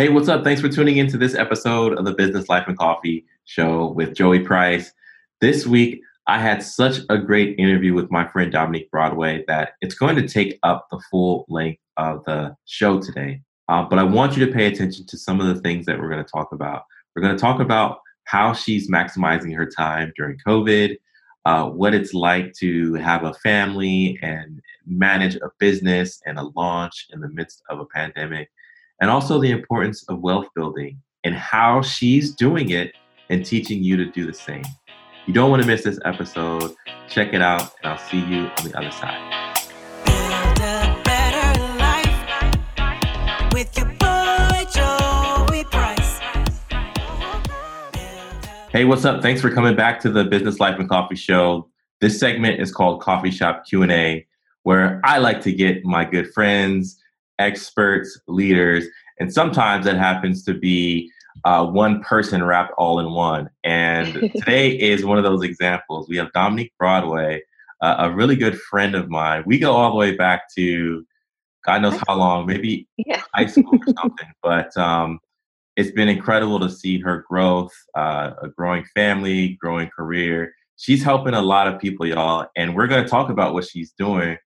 Hey, what's up? Thanks for tuning into this episode of the Business Life and Coffee show with Joey Price. This week, I had such a great interview with my friend Dominique Broadway that it's going to take up the full length of the show today. Uh, but I want you to pay attention to some of the things that we're going to talk about. We're going to talk about how she's maximizing her time during COVID, uh, what it's like to have a family and manage a business and a launch in the midst of a pandemic and also the importance of wealth building and how she's doing it and teaching you to do the same. You don't want to miss this episode. Check it out, and I'll see you on the other side. Hey, what's up? Thanks for coming back to the Business Life and Coffee Show. This segment is called Coffee Shop Q&A, where I like to get my good friends, experts, leaders, and sometimes that happens to be uh, one person wrapped all in one. And today is one of those examples. We have Dominique Broadway, uh, a really good friend of mine. We go all the way back to God knows how long, maybe yeah. high school or something. But um, it's been incredible to see her growth, uh, a growing family, growing career. She's helping a lot of people, y'all, and we're going to talk about what she's doing.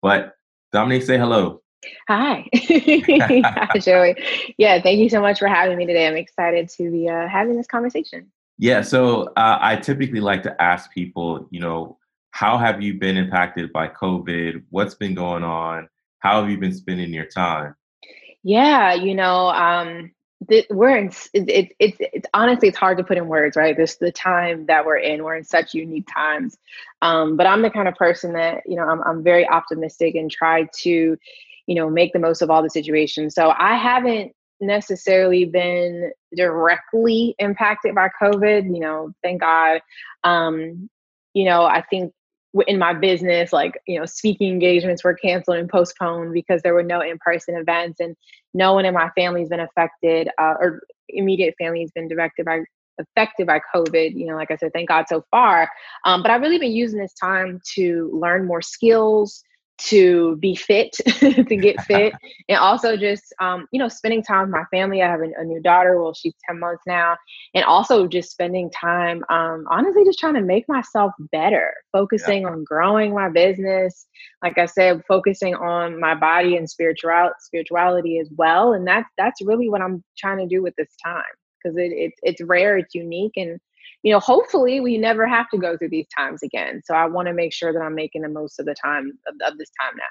But Dominique, say hello. Hi. Hi, Joey. Yeah, thank you so much for having me today. I'm excited to be uh, having this conversation. Yeah, so uh, I typically like to ask people, you know, how have you been impacted by COVID? What's been going on? How have you been spending your time? Yeah, you know, um, th- we're in. It, it, it's it's honestly it's hard to put in words, right? This the time that we're in. We're in such unique times. Um, but I'm the kind of person that you know I'm I'm very optimistic and try to you know make the most of all the situations. So i haven't necessarily been directly impacted by covid you know thank god. Um you know i think in my business like you know speaking engagements were canceled and postponed because there were no in-person events and no one in my family's been affected uh, or immediate family has been directed by affected by covid you know like i said thank god so far. Um, but i've really been using this time to learn more skills to be fit, to get fit, and also just um, you know spending time with my family. I have a, a, new daughter. Well, she's ten months now, and also just spending time, um, honestly, just trying to make myself better, focusing yeah. on growing my business. Like I said, focusing on my body and spirituality, spirituality as well, and that's that's really what I'm trying to do with this time because it, it it's rare, it's unique, and you know, hopefully we never have to go through these times again. So I want to make sure that I'm making the most of the time of, of this time now.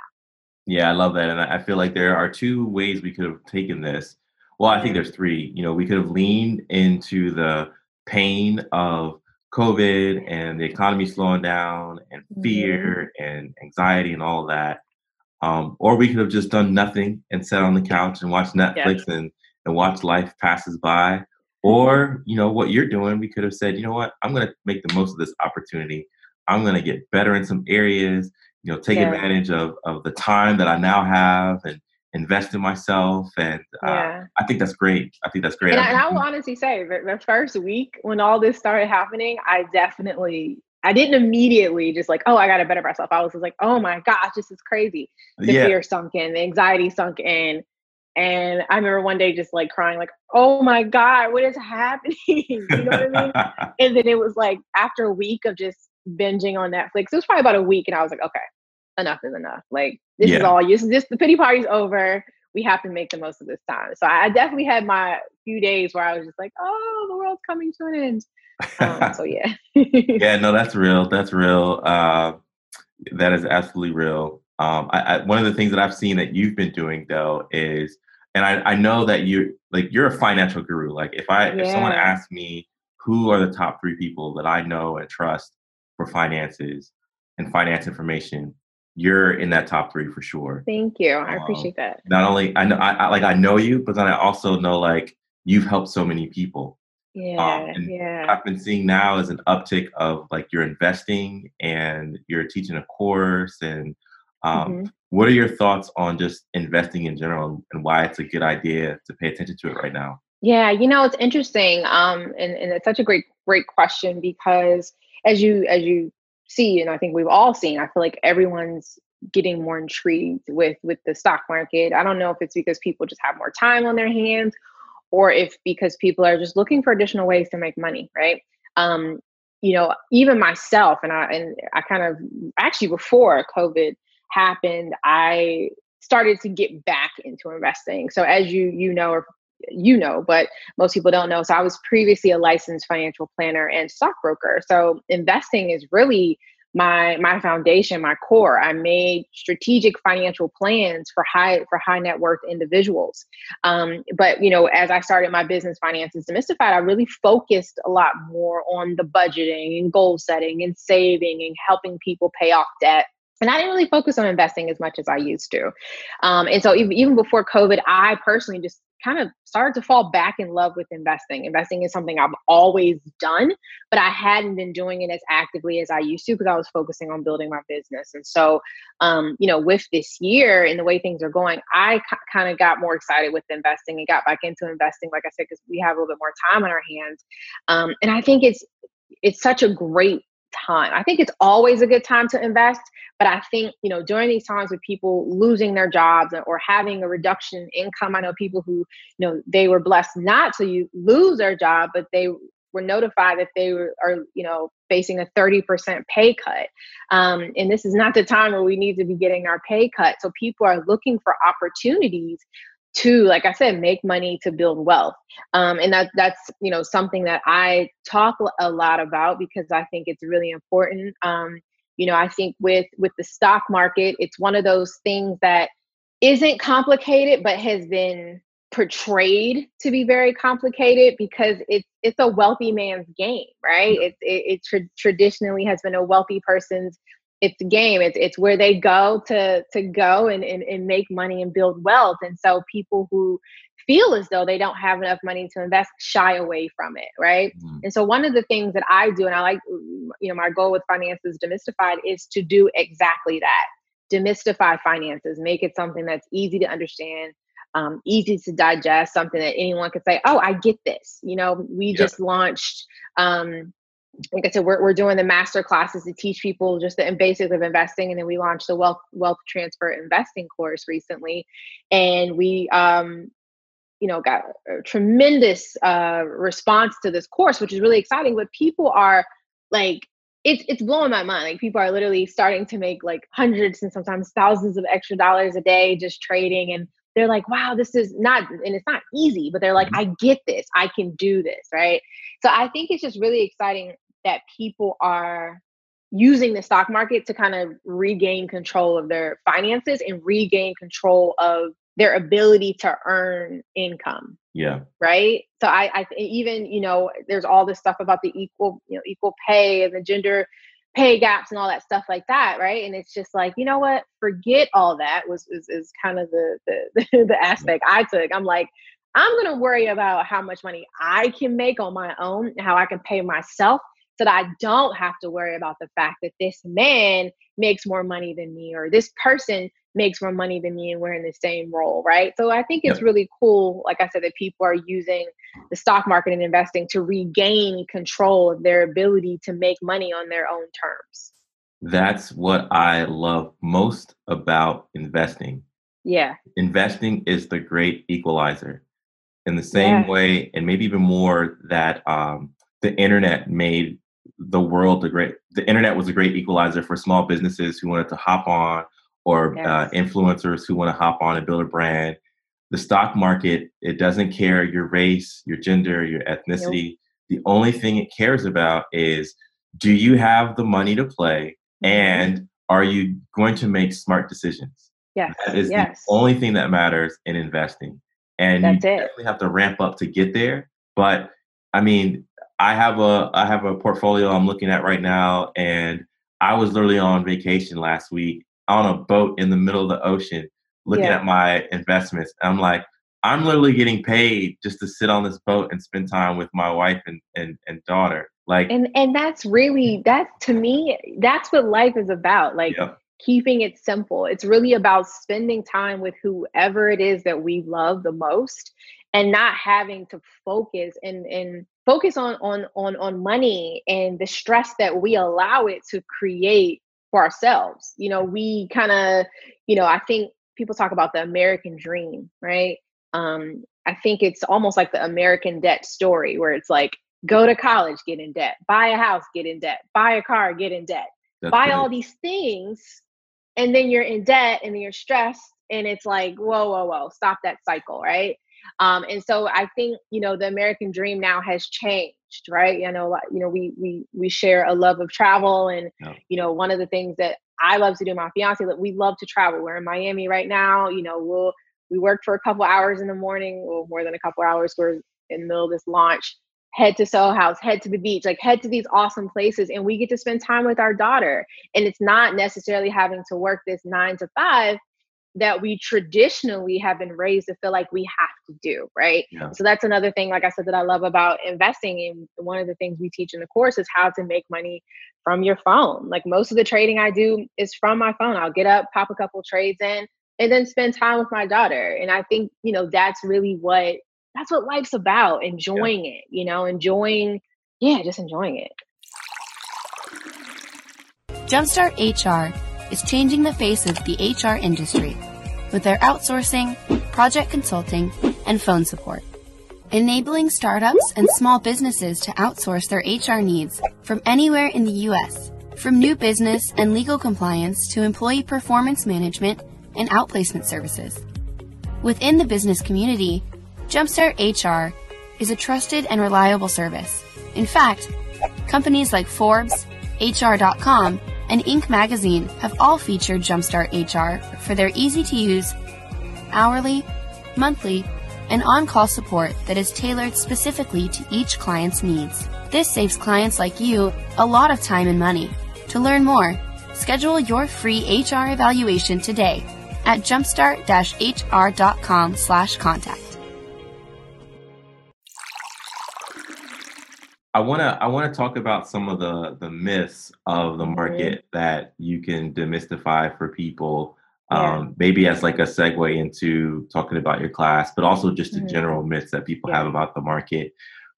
Yeah, I love that. And I feel like there are two ways we could have taken this. Well, I think there's three. You know, we could have leaned into the pain of COVID and the economy slowing down and fear mm-hmm. and anxiety and all that. Um, or we could have just done nothing and sat on the couch and watched Netflix yeah. and, and watch life passes by. Or, you know, what you're doing, we could have said, you know what, I'm going to make the most of this opportunity. I'm going to get better in some areas, you know, take yeah. advantage of, of the time that I now have and invest in myself. And uh, yeah. I think that's great. I think that's great. And I, and I will honestly say, the, the first week when all this started happening, I definitely I didn't immediately just like, oh, I got to better myself. I was just like, oh my gosh, this is crazy. The yeah. fear sunk in, the anxiety sunk in. And I remember one day just like crying, like, oh my God, what is happening? you know what I mean? and then it was like after a week of just binging on Netflix, it was probably about a week. And I was like, okay, enough is enough. Like, this yeah. is all you. This, the pity party's over. We have to make the most of this time. So I definitely had my few days where I was just like, oh, the world's coming to an end. Um, so yeah. yeah, no, that's real. That's real. Uh, that is absolutely real. Um, I, I, one of the things that I've seen that you've been doing though is and I, I know that you like you're a financial guru. Like if I yeah. if someone asked me who are the top three people that I know and trust for finances and finance information, you're in that top three for sure. Thank you. I um, appreciate that. Not only I know I, I, like I know you, but then I also know like you've helped so many people. Yeah, um, yeah. I've been seeing now is an uptick of like you're investing and you're teaching a course and um, mm-hmm. What are your thoughts on just investing in general and why it's a good idea to pay attention to it right now? Yeah, you know, it's interesting. Um, and, and it's such a great, great question because as you as you see, and I think we've all seen, I feel like everyone's getting more intrigued with with the stock market. I don't know if it's because people just have more time on their hands or if because people are just looking for additional ways to make money, right? Um, you know, even myself and I and I kind of actually before COVID happened, I started to get back into investing. So as you you know or you know, but most people don't know. So I was previously a licensed financial planner and stockbroker. So investing is really my my foundation my core i made strategic financial plans for high for high net worth individuals um, but you know as i started my business finances demystified i really focused a lot more on the budgeting and goal setting and saving and helping people pay off debt and I didn't really focus on investing as much as I used to. Um, and so even, before COVID, I personally just kind of started to fall back in love with investing. Investing is something I've always done, but I hadn't been doing it as actively as I used to because I was focusing on building my business. And so, um, you know, with this year and the way things are going, I c- kind of got more excited with investing and got back into investing, like I said, because we have a little bit more time on our hands. Um, and I think it's it's such a great time. I think it's always a good time to invest, but I think, you know, during these times with people losing their jobs or having a reduction in income, I know people who, you know, they were blessed not to lose their job, but they were notified that they were are, you know, facing a 30% pay cut. Um, and this is not the time where we need to be getting our pay cut. So people are looking for opportunities to like i said make money to build wealth. Um, and that that's you know something that i talk a lot about because i think it's really important. Um, you know i think with with the stock market it's one of those things that isn't complicated but has been portrayed to be very complicated because it's it's a wealthy man's game right? It, it, it tra- traditionally has been a wealthy person's it's a game. It's it's where they go to to go and, and and make money and build wealth. And so people who feel as though they don't have enough money to invest shy away from it right? Mm-hmm. and so one of the things that i do and i like you know my goal with finances demystified is to do exactly that. Demystify finances. Make it something that's easy to understand um, easy to digest something that anyone could say oh i get this. You know we yeah. just launched um, like I said, we're, we're doing the master classes to teach people just the basics of investing. And then we launched the wealth, wealth transfer investing course recently. And we, um, you know, got a tremendous uh, response to this course, which is really exciting. But people are like, it's it's blowing my mind. Like people are literally starting to make like hundreds and sometimes thousands of extra dollars a day just trading, and they're like, "Wow, this is not," and it's not easy, but they're like, mm-hmm. "I get this. I can do this." Right. So I think it's just really exciting that people are using the stock market to kind of regain control of their finances and regain control of their ability to earn income. Yeah. Right. So I, I even you know there's all this stuff about the equal you know equal pay and the gender pay gaps and all that stuff like that right and it's just like you know what forget all that was is, is kind of the the, the aspect i took i'm like i'm going to worry about how much money i can make on my own and how i can pay myself so that I don't have to worry about the fact that this man makes more money than me or this person makes more money than me and we're in the same role, right? So I think it's yep. really cool, like I said, that people are using the stock market and investing to regain control of their ability to make money on their own terms. That's what I love most about investing. Yeah. Investing is the great equalizer. In the same yeah. way, and maybe even more, that um, the internet made the world a great the internet was a great equalizer for small businesses who wanted to hop on or uh, yes. uh, influencers who want to hop on and build a brand the stock market it doesn't care your race your gender your ethnicity nope. the only thing it cares about is do you have the money to play mm-hmm. and are you going to make smart decisions yes that is yes. the only thing that matters in investing and That's you it. definitely have to ramp up to get there but i mean I have a I have a portfolio I'm looking at right now, and I was literally on vacation last week on a boat in the middle of the ocean, looking yeah. at my investments. I'm like, I'm literally getting paid just to sit on this boat and spend time with my wife and and, and daughter. Like, and and that's really that's to me that's what life is about. Like. Yeah. Keeping it simple. It's really about spending time with whoever it is that we love the most and not having to focus and and focus on on on on money and the stress that we allow it to create for ourselves you know we kind of you know i think people talk about the american dream right um I think it's almost like the American debt story where it's like go to college, get in debt, buy a house, get in debt, buy a car, get in debt, That's buy great. all these things, and then you're in debt and then you're stressed. And it's like, whoa, whoa, whoa, stop that cycle, right? Um, and so I think you know the American dream now has changed, right? You know, you know we we we share a love of travel, and yeah. you know one of the things that I love to do, my fiance, that we love to travel. We're in Miami right now. You know, we'll we work for a couple hours in the morning, or more than a couple hours. We're in the middle of this launch. Head to Soho House, head to the beach, like head to these awesome places, and we get to spend time with our daughter. And it's not necessarily having to work this nine to five that we traditionally have been raised to feel like we have to do, right? Yeah. So that's another thing, like I said, that I love about investing. And one of the things we teach in the course is how to make money from your phone. Like most of the trading I do is from my phone. I'll get up, pop a couple trades in, and then spend time with my daughter. And I think, you know, that's really what that's what life's about, enjoying yeah. it, you know, enjoying, yeah, just enjoying it. Jumpstart HR is changing the face of the HR industry with their outsourcing, project consulting, and phone support. Enabling startups and small businesses to outsource their HR needs from anywhere in the U.S., from new business and legal compliance to employee performance management and outplacement services. Within the business community, Jumpstart HR is a trusted and reliable service. In fact, companies like Forbes, HR.com, and Inc. magazine have all featured Jumpstart HR for their easy to use, hourly, monthly, and on call support that is tailored specifically to each client's needs. This saves clients like you a lot of time and money. To learn more, schedule your free HR evaluation today at jumpstart-hr.com/contact. I want to I want to talk about some of the the myths of the mm-hmm. market mm-hmm. that you can demystify for people. Yeah. Um, maybe as like a segue into talking about your class, but also just mm-hmm. the general myths that people yeah. have about the market.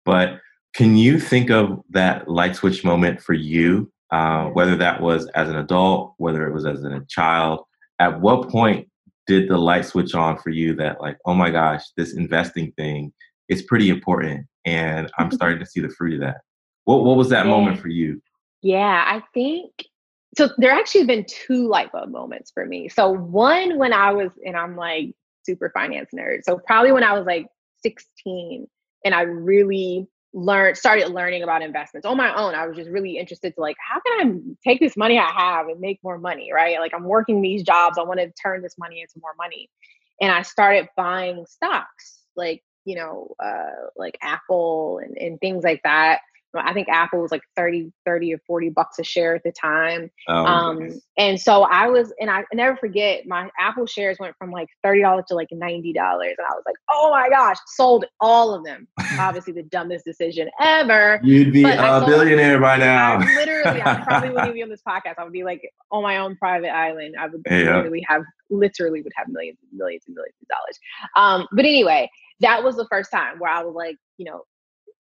But can you think of that light switch moment for you, uh, whether that was as an adult, whether it was as a child? At what point did the light switch on for you that like, oh my gosh, this investing thing is pretty important and I'm starting to see the fruit of that. What what was that yeah. moment for you? Yeah, I think so. There actually have been two light bulb moments for me. So one when I was, and I'm like super finance nerd. So probably when I was like 16, and I really learned started learning about investments on my own. I was just really interested to like, how can I take this money I have and make more money, right? Like I'm working these jobs. I want to turn this money into more money. And I started buying stocks, like you know, uh, like Apple and, and things like that. I think Apple was like 30, 30 or 40 bucks a share at the time. Oh, um, and so I was, and I never forget my Apple shares went from like $30 to like $90. And I was like, oh my gosh, sold all of them. Obviously the dumbest decision ever. You'd be a billionaire by now. I literally, I probably wouldn't be on this podcast. I would be like on my own private island. I would yeah. literally have, literally would have millions and millions and millions of dollars. Um, but anyway, that was the first time where I was like, you know,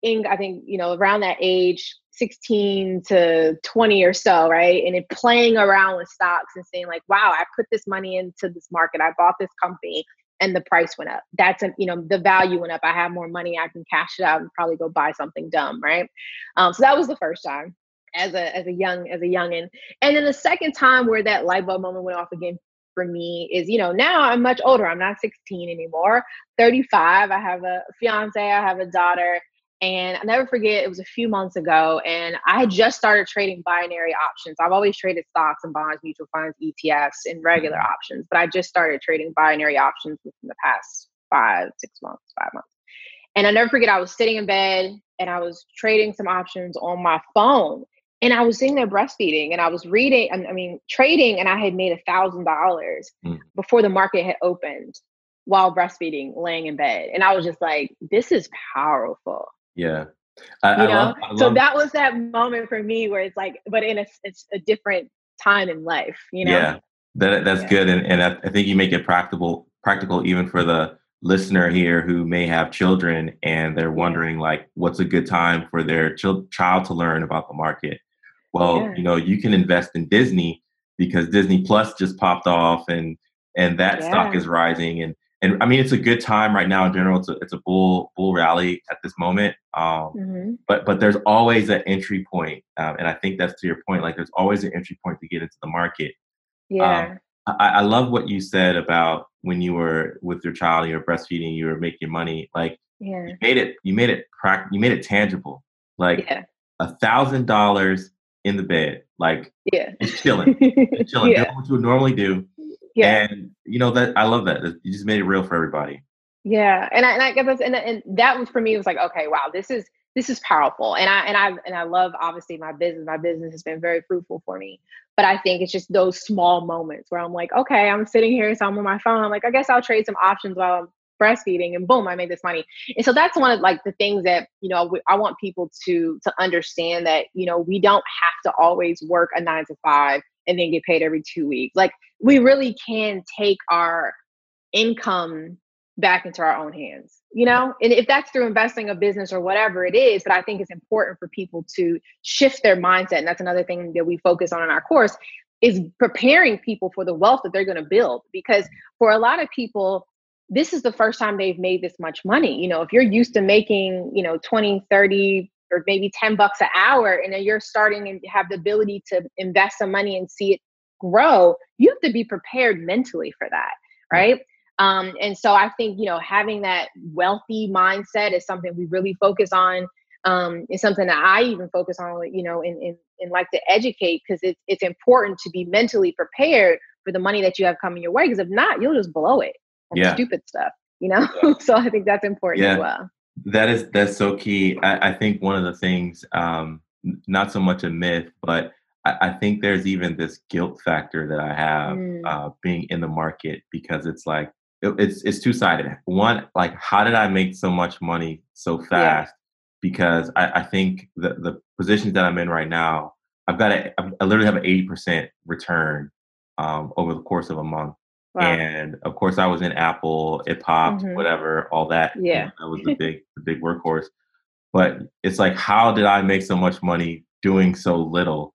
in I think, you know, around that age, 16 to 20 or so, right? And it playing around with stocks and saying, like, wow, I put this money into this market, I bought this company and the price went up. That's a, you know, the value went up. I have more money, I can cash it out and probably go buy something dumb, right? Um, so that was the first time as a as a young as a youngin. And then the second time where that light bulb moment went off again for me is, you know, now I'm much older. I'm not 16 anymore. 35. I have a fiance. I have a daughter. And I never forget, it was a few months ago, and I had just started trading binary options. I've always traded stocks and bonds, mutual funds, ETFs, and regular mm-hmm. options, but I just started trading binary options within the past five, six months, five months. And I never forget, I was sitting in bed and I was trading some options on my phone and I was sitting there breastfeeding and I was reading, I mean, trading, and I had made a thousand dollars mm. before the market had opened while breastfeeding, laying in bed. And I was just like, this is powerful. Yeah. I, you know, love, love, so that was that moment for me where it's like, but in a, it's a different time in life, you know? Yeah, that, that's yeah. good. And, and I, I think you make it practical, practical even for the listener here who may have children and they're wondering like, what's a good time for their ch- child to learn about the market? Well yeah. you know you can invest in disney because disney plus just popped off and and that yeah. stock is rising and and I mean it's a good time right now in general. It's a it's a bull bull rally at this moment. Um, mm-hmm. But but there's always an entry point, um, and I think that's to your point. Like there's always an entry point to get into the market. Yeah. Um, I, I love what you said about when you were with your child you were breastfeeding, you were making money. Like yeah. you made it, you made it prac- you made it tangible. Like a thousand dollars in the bed, like yeah, it's chilling, it's chilling. yeah. what you would normally do. Yeah. And you know that I love that. You just made it real for everybody. Yeah, and I, and I guess that's, and, and that was for me. It was like, okay, wow, this is this is powerful, and I and I and I love obviously my business. My business has been very fruitful for me, but I think it's just those small moments where I'm like, okay, I'm sitting here, so I'm on my phone. I'm like, I guess I'll trade some options while I'm breastfeeding, and boom, I made this money. And so that's one of like the things that you know I want people to to understand that you know we don't have to always work a nine to five and then get paid every two weeks. Like we really can take our income back into our own hands, you know? And if that's through investing a business or whatever it is, but I think it's important for people to shift their mindset. And that's another thing that we focus on in our course is preparing people for the wealth that they're going to build. Because for a lot of people, this is the first time they've made this much money. You know, if you're used to making, you know, 20, 30, or maybe 10 bucks an hour, and then you're starting and have the ability to invest some money and see it grow, you have to be prepared mentally for that. Right. Um, and so I think, you know, having that wealthy mindset is something we really focus on. Um, it's something that I even focus on, you know, and, and, and like to educate because it's, it's important to be mentally prepared for the money that you have coming your way. Because if not, you'll just blow it on yeah. stupid stuff, you know? Yeah. so I think that's important yeah. as well. That is, that's so key. I, I think one of the things, um, not so much a myth, but I, I think there's even this guilt factor that I have mm. uh, being in the market because it's like, it's it's two sided. One, like how did I make so much money so fast? Because I, I think the the positions that I'm in right now, I've got a, I literally have an eighty percent return um, over the course of a month. Wow. And of course, I was in Apple, it popped, mm-hmm. whatever, all that. Yeah, that was the big the big workhorse. But it's like, how did I make so much money doing so little?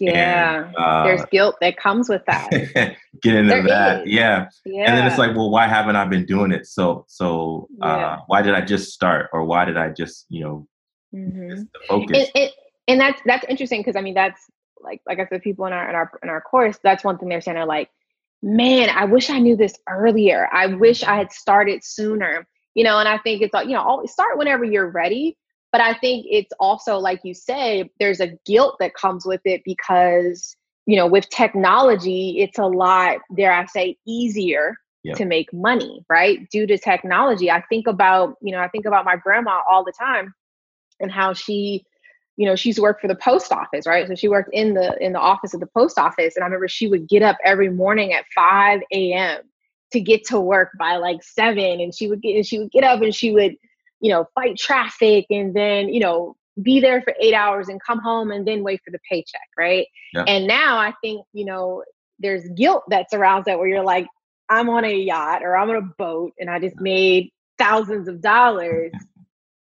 Yeah, and, uh, there's guilt that comes with that. get into there that, yeah. yeah. And then it's like, well, why haven't I been doing it? So, so uh, yeah. why did I just start, or why did I just, you know, mm-hmm. focus? And, and, and that's that's interesting because I mean that's like like I said, people in our in our in our course, that's one thing they're saying. They're like, man, I wish I knew this earlier. I wish I had started sooner. You know, and I think it's like you know, always start whenever you're ready but I think it's also, like you say, there's a guilt that comes with it because, you know, with technology, it's a lot, dare I say, easier yep. to make money, right? Due to technology. I think about, you know, I think about my grandma all the time and how she, you know, she's worked for the post office, right? So she worked in the in the office of the post office. And I remember she would get up every morning at 5 a.m. to get to work by like seven. And she would get and she would get up and she would you know, fight traffic and then, you know, be there for eight hours and come home and then wait for the paycheck, right? Yeah. And now I think, you know, there's guilt that surrounds that where you're like, I'm on a yacht or I'm on a boat and I just made thousands of dollars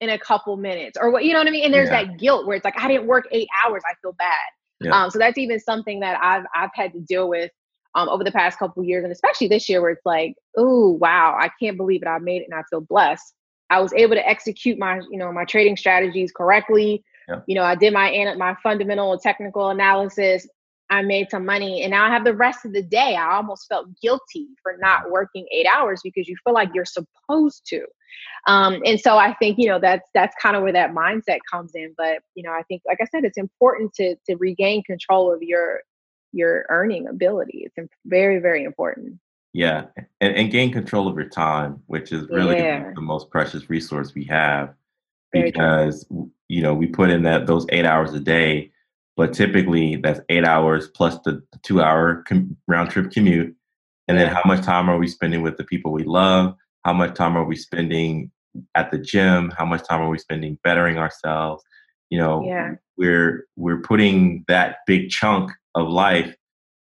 in a couple minutes or what, you know what I mean? And there's yeah. that guilt where it's like, I didn't work eight hours. I feel bad. Yeah. Um, so that's even something that I've, I've had to deal with um, over the past couple years and especially this year where it's like, oh, wow, I can't believe it. I made it and I feel blessed. I was able to execute my, you know, my trading strategies correctly. Yeah. You know, I did my and my fundamental and technical analysis. I made some money, and now I have the rest of the day. I almost felt guilty for not working eight hours because you feel like you're supposed to. Um, and so I think you know that's that's kind of where that mindset comes in. But you know, I think, like I said, it's important to to regain control of your your earning ability. It's very very important. Yeah, and, and gain control of your time, which is really yeah. the most precious resource we have, because you know we put in that those eight hours a day, but typically that's eight hours plus the, the two hour com- round trip commute, and then how much time are we spending with the people we love? How much time are we spending at the gym? How much time are we spending bettering ourselves? You know, yeah. we're we're putting that big chunk of life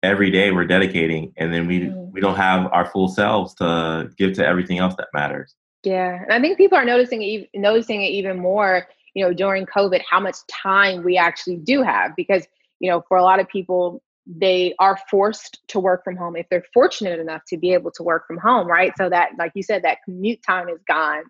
every day we're dedicating and then we mm. we don't have our full selves to give to everything else that matters yeah and i think people are noticing it noticing it even more you know during covid how much time we actually do have because you know for a lot of people they are forced to work from home if they're fortunate enough to be able to work from home right? So that like you said that commute time is gone.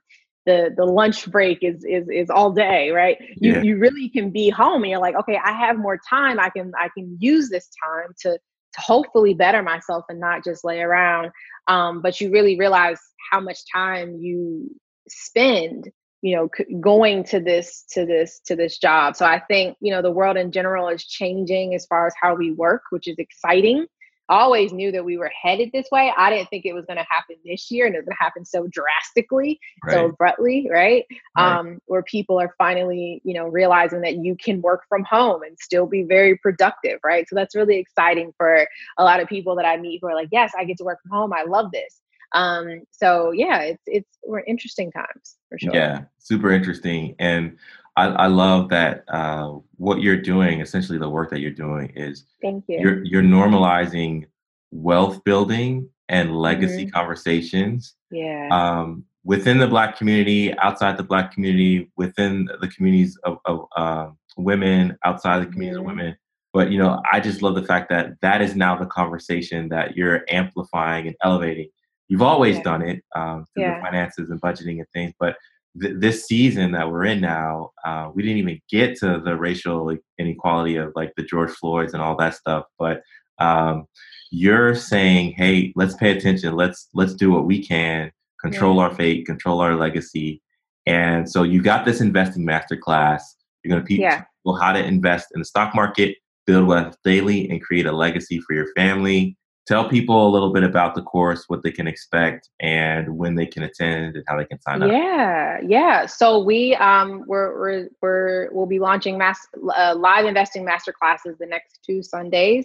The the lunch break is is is all day right? You yeah. you really can be home and you're like okay i have more time. I can i can use this time to to hopefully better myself and not just lay around. Um, but you really realize how much time you spend you know going to this to this to this job so i think you know the world in general is changing as far as how we work which is exciting I always knew that we were headed this way. I didn't think it was going to happen this year and it was going to happen so drastically, right. so abruptly, right? right? Um, where people are finally, you know, realizing that you can work from home and still be very productive, right? So that's really exciting for a lot of people that I meet who are like, yes, I get to work from home. I love this. Um, so yeah, it's it's we're interesting times for sure. Yeah, super interesting. And I, I love that uh, what you're doing, essentially the work that you're doing is Thank you. You're, you're normalizing wealth building and legacy mm-hmm. conversations. Yeah. Um, within the Black community, outside the Black community, within the communities of, of uh, women, outside the communities mm-hmm. of women. But you know, I just love the fact that that is now the conversation that you're amplifying and elevating. You've always yeah. done it um, through yeah. the finances and budgeting and things, but th- this season that we're in now, uh, we didn't even get to the racial inequality of like the George Floyds and all that stuff. But um, you're saying, hey, let's pay attention. Let's let's do what we can, control yeah. our fate, control our legacy. And so you got this investing masterclass. You're going to teach people how to invest in the stock market, build wealth daily, and create a legacy for your family tell people a little bit about the course, what they can expect, and when they can attend and how they can sign up. Yeah, yeah. So we um we're we're, we're we'll be launching mass uh, live investing master classes the next two Sundays.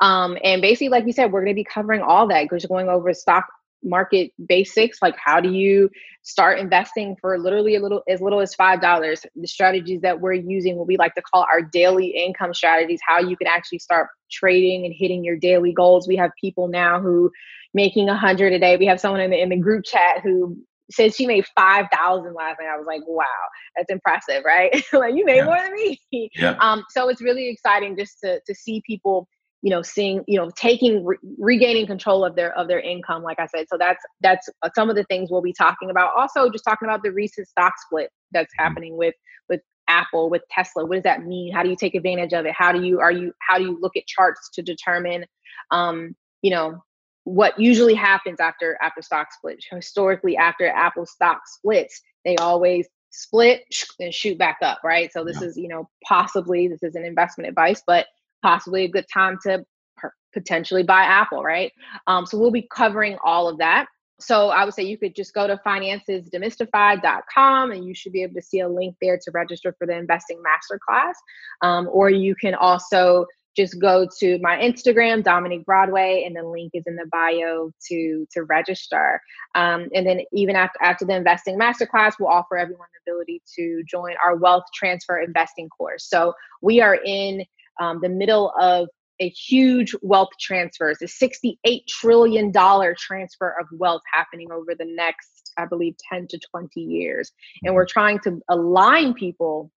Um, and basically, like you said, we're going to be covering all that. Just going over stock market basics like how do you start investing for literally a little as little as five dollars? The strategies that we're using what we like to call our daily income strategies how you can actually start trading and hitting your daily goals. We have people now who making a hundred a day. We have someone in the, in the group chat who said she made 5000 last night. I was like wow that's impressive right? Like you made yeah. more than me. Yeah. um so it's really exciting just to to see people you know seeing you know taking re- regaining control of their of their income like i said. So that's that's uh, some of the things we'll be talking about. Also just talking about the recent stock split that's mm-hmm. happening with with apple with tesla. What does that mean? How do you take advantage of it? How do you are you how do you look at charts to determine um you know what usually happens after after stock split? Historically after apple stock splits they always split and shoot back up right? So this yeah. is you know possibly this is an investment advice but possibly a good time to potentially buy Apple, right? Um, so we'll be covering all of that. So I would say you could just go to financesdemystified.com and you should be able to see a link there to register for the investing masterclass. Um, or you can also just go to my Instagram, Dominique Broadway, and the link is in the bio to to register. Um, and then even after after the investing masterclass, we'll offer everyone the ability to join our wealth transfer investing course. So we are in um, the middle of a huge wealth transfer. It's a $68 trillion transfer of wealth happening over the next, I believe, 10 to 20 years. And we're trying to align people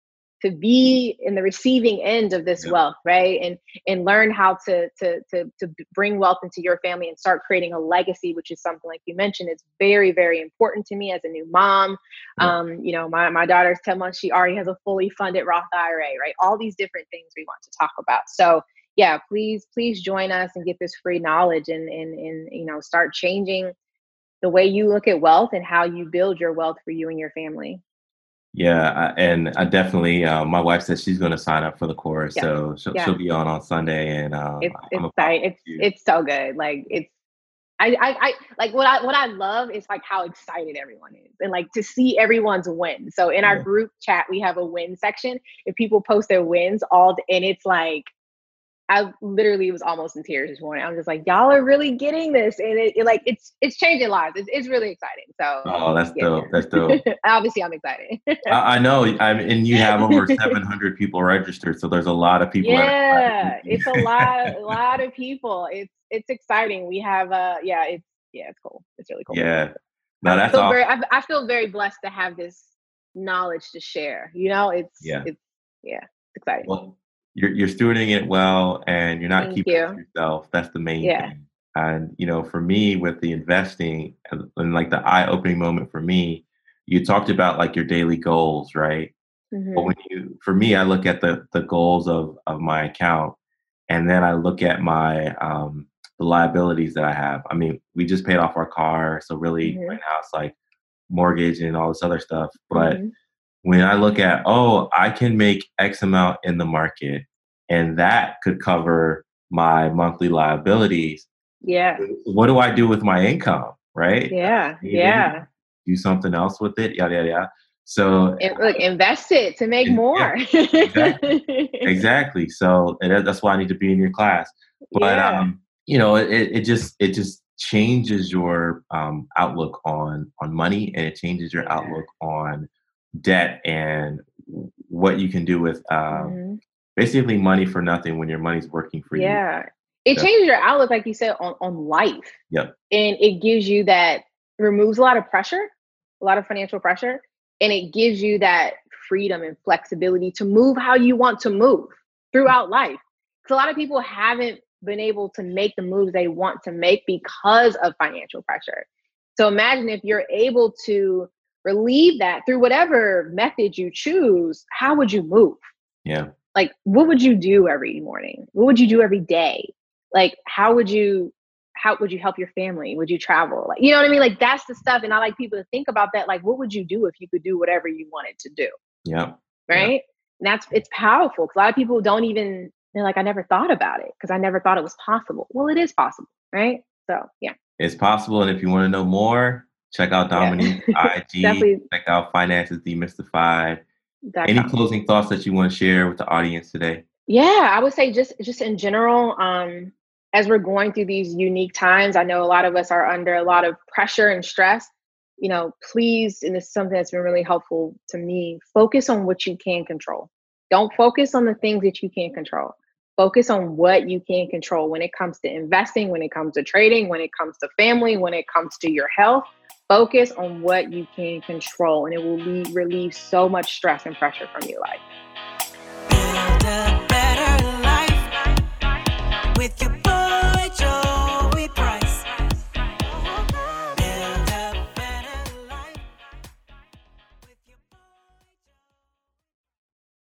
to be in the receiving end of this yeah. wealth right? And and learn how to, to to to bring wealth into your family and start creating a legacy which is something like you mentioned is very very important to me as a new mom. Yeah. um you know my, my daughter's 10 months she already has a fully funded roth ira right? All these different things we want to talk about. So yeah please please join us and get this free knowledge and and and you know start changing the way you look at wealth and how you build your wealth for you and your family yeah, and I definitely. Uh, my wife says she's going to sign up for the course, yeah. so she'll, yeah. she'll, be on on Sunday, and um, it's it's it's, it's so good. Like it's, I, I I like what I what I love is like how excited everyone is, and like to see everyone's win. So in our yeah. group chat, we have a win section. If people post their wins, all and it's like I literally was almost in tears this morning. I'm just like, y'all are really getting this, and it, it like it's it's changing lives. It's, it's really exciting. So oh, that's yeah. dope. That's dope. Obviously, I'm excited. I, I, know. I'm, and you have over 700 people registered, so there's a lot of people. Yeah, it's a lot, a lot of people. It's it's exciting. We have uh, yeah, it's yeah, it's cool. It's really cool. Yeah, no, that's I feel very. I, I feel very blessed to have this knowledge to share. You know, it's yeah, it's yeah, it's exciting. Well, you're you're stewarding it well, and you're not Thank keeping you. to yourself. That's the main Yeah. thing. And you know, for me, with the investing and, and like the eye opening moment for me, you talked about like your daily goals, right? But Mhm. when you, for me, I look at the the goals of of my account, and then I look at my um, the liabilities that I have. I mean, we just paid off our car, so really Mhm. right now it's like mortgage and all this other stuff. But Mhm. When I look at, oh, I can make X amount in the market, and that could cover my monthly liabilities. Yeah. What do I do with my income? Right? Yeah. Maybe Yeah. Do something else with it. Yada yada yada. So And look, invest it to make Yeah, more. exactly. So that's why I need to be in your class. But Yeah. um, you know, it, it just it just changes your um, outlook on on money, and it changes your Yeah. outlook on debt and what you can do with um, Mhm. basically money for nothing when your money's working for you. Yeah. It Yeah. changes your outlook, like you said, on, on life. Yep. And it gives you that, removes a lot of pressure, a lot of financial pressure, and it gives you that freedom and flexibility to move how you want to move throughout life. Because a lot of people haven't been able to make the moves they want to make because of financial pressure. So imagine if you're able to relieve that through whatever method you choose, how would you move? Yeah. like what would you do every morning what would you do every day like how would you how would you help your family would you travel like you know what i mean like that's the stuff and i like people to think about that like what would you do if you could do whatever you wanted to do Yeah. Yeah. right and that's it's powerful because a lot of people don't even they're like i never thought about it because i never thought it was possible well it is possible right so yeah It's possible. And if you want to know more, check out Yeah. Dominique IG. Definitely. Check out Finances Demystified. dot Any com. closing thoughts that you want to share with the audience today? Yeah, I would say just just in general, um, as we're going through these unique times, I know a lot of us are under a lot of pressure and stress. You know, please, and this is something that's been really helpful to me. Focus on what you can control. Don't focus on the things that you can't control. Focus on what you can control when it comes to investing, when it comes to trading, when it comes to family, when it comes to your health. Focus on what you can control, and it will leave, relieve so much stress and pressure from your life.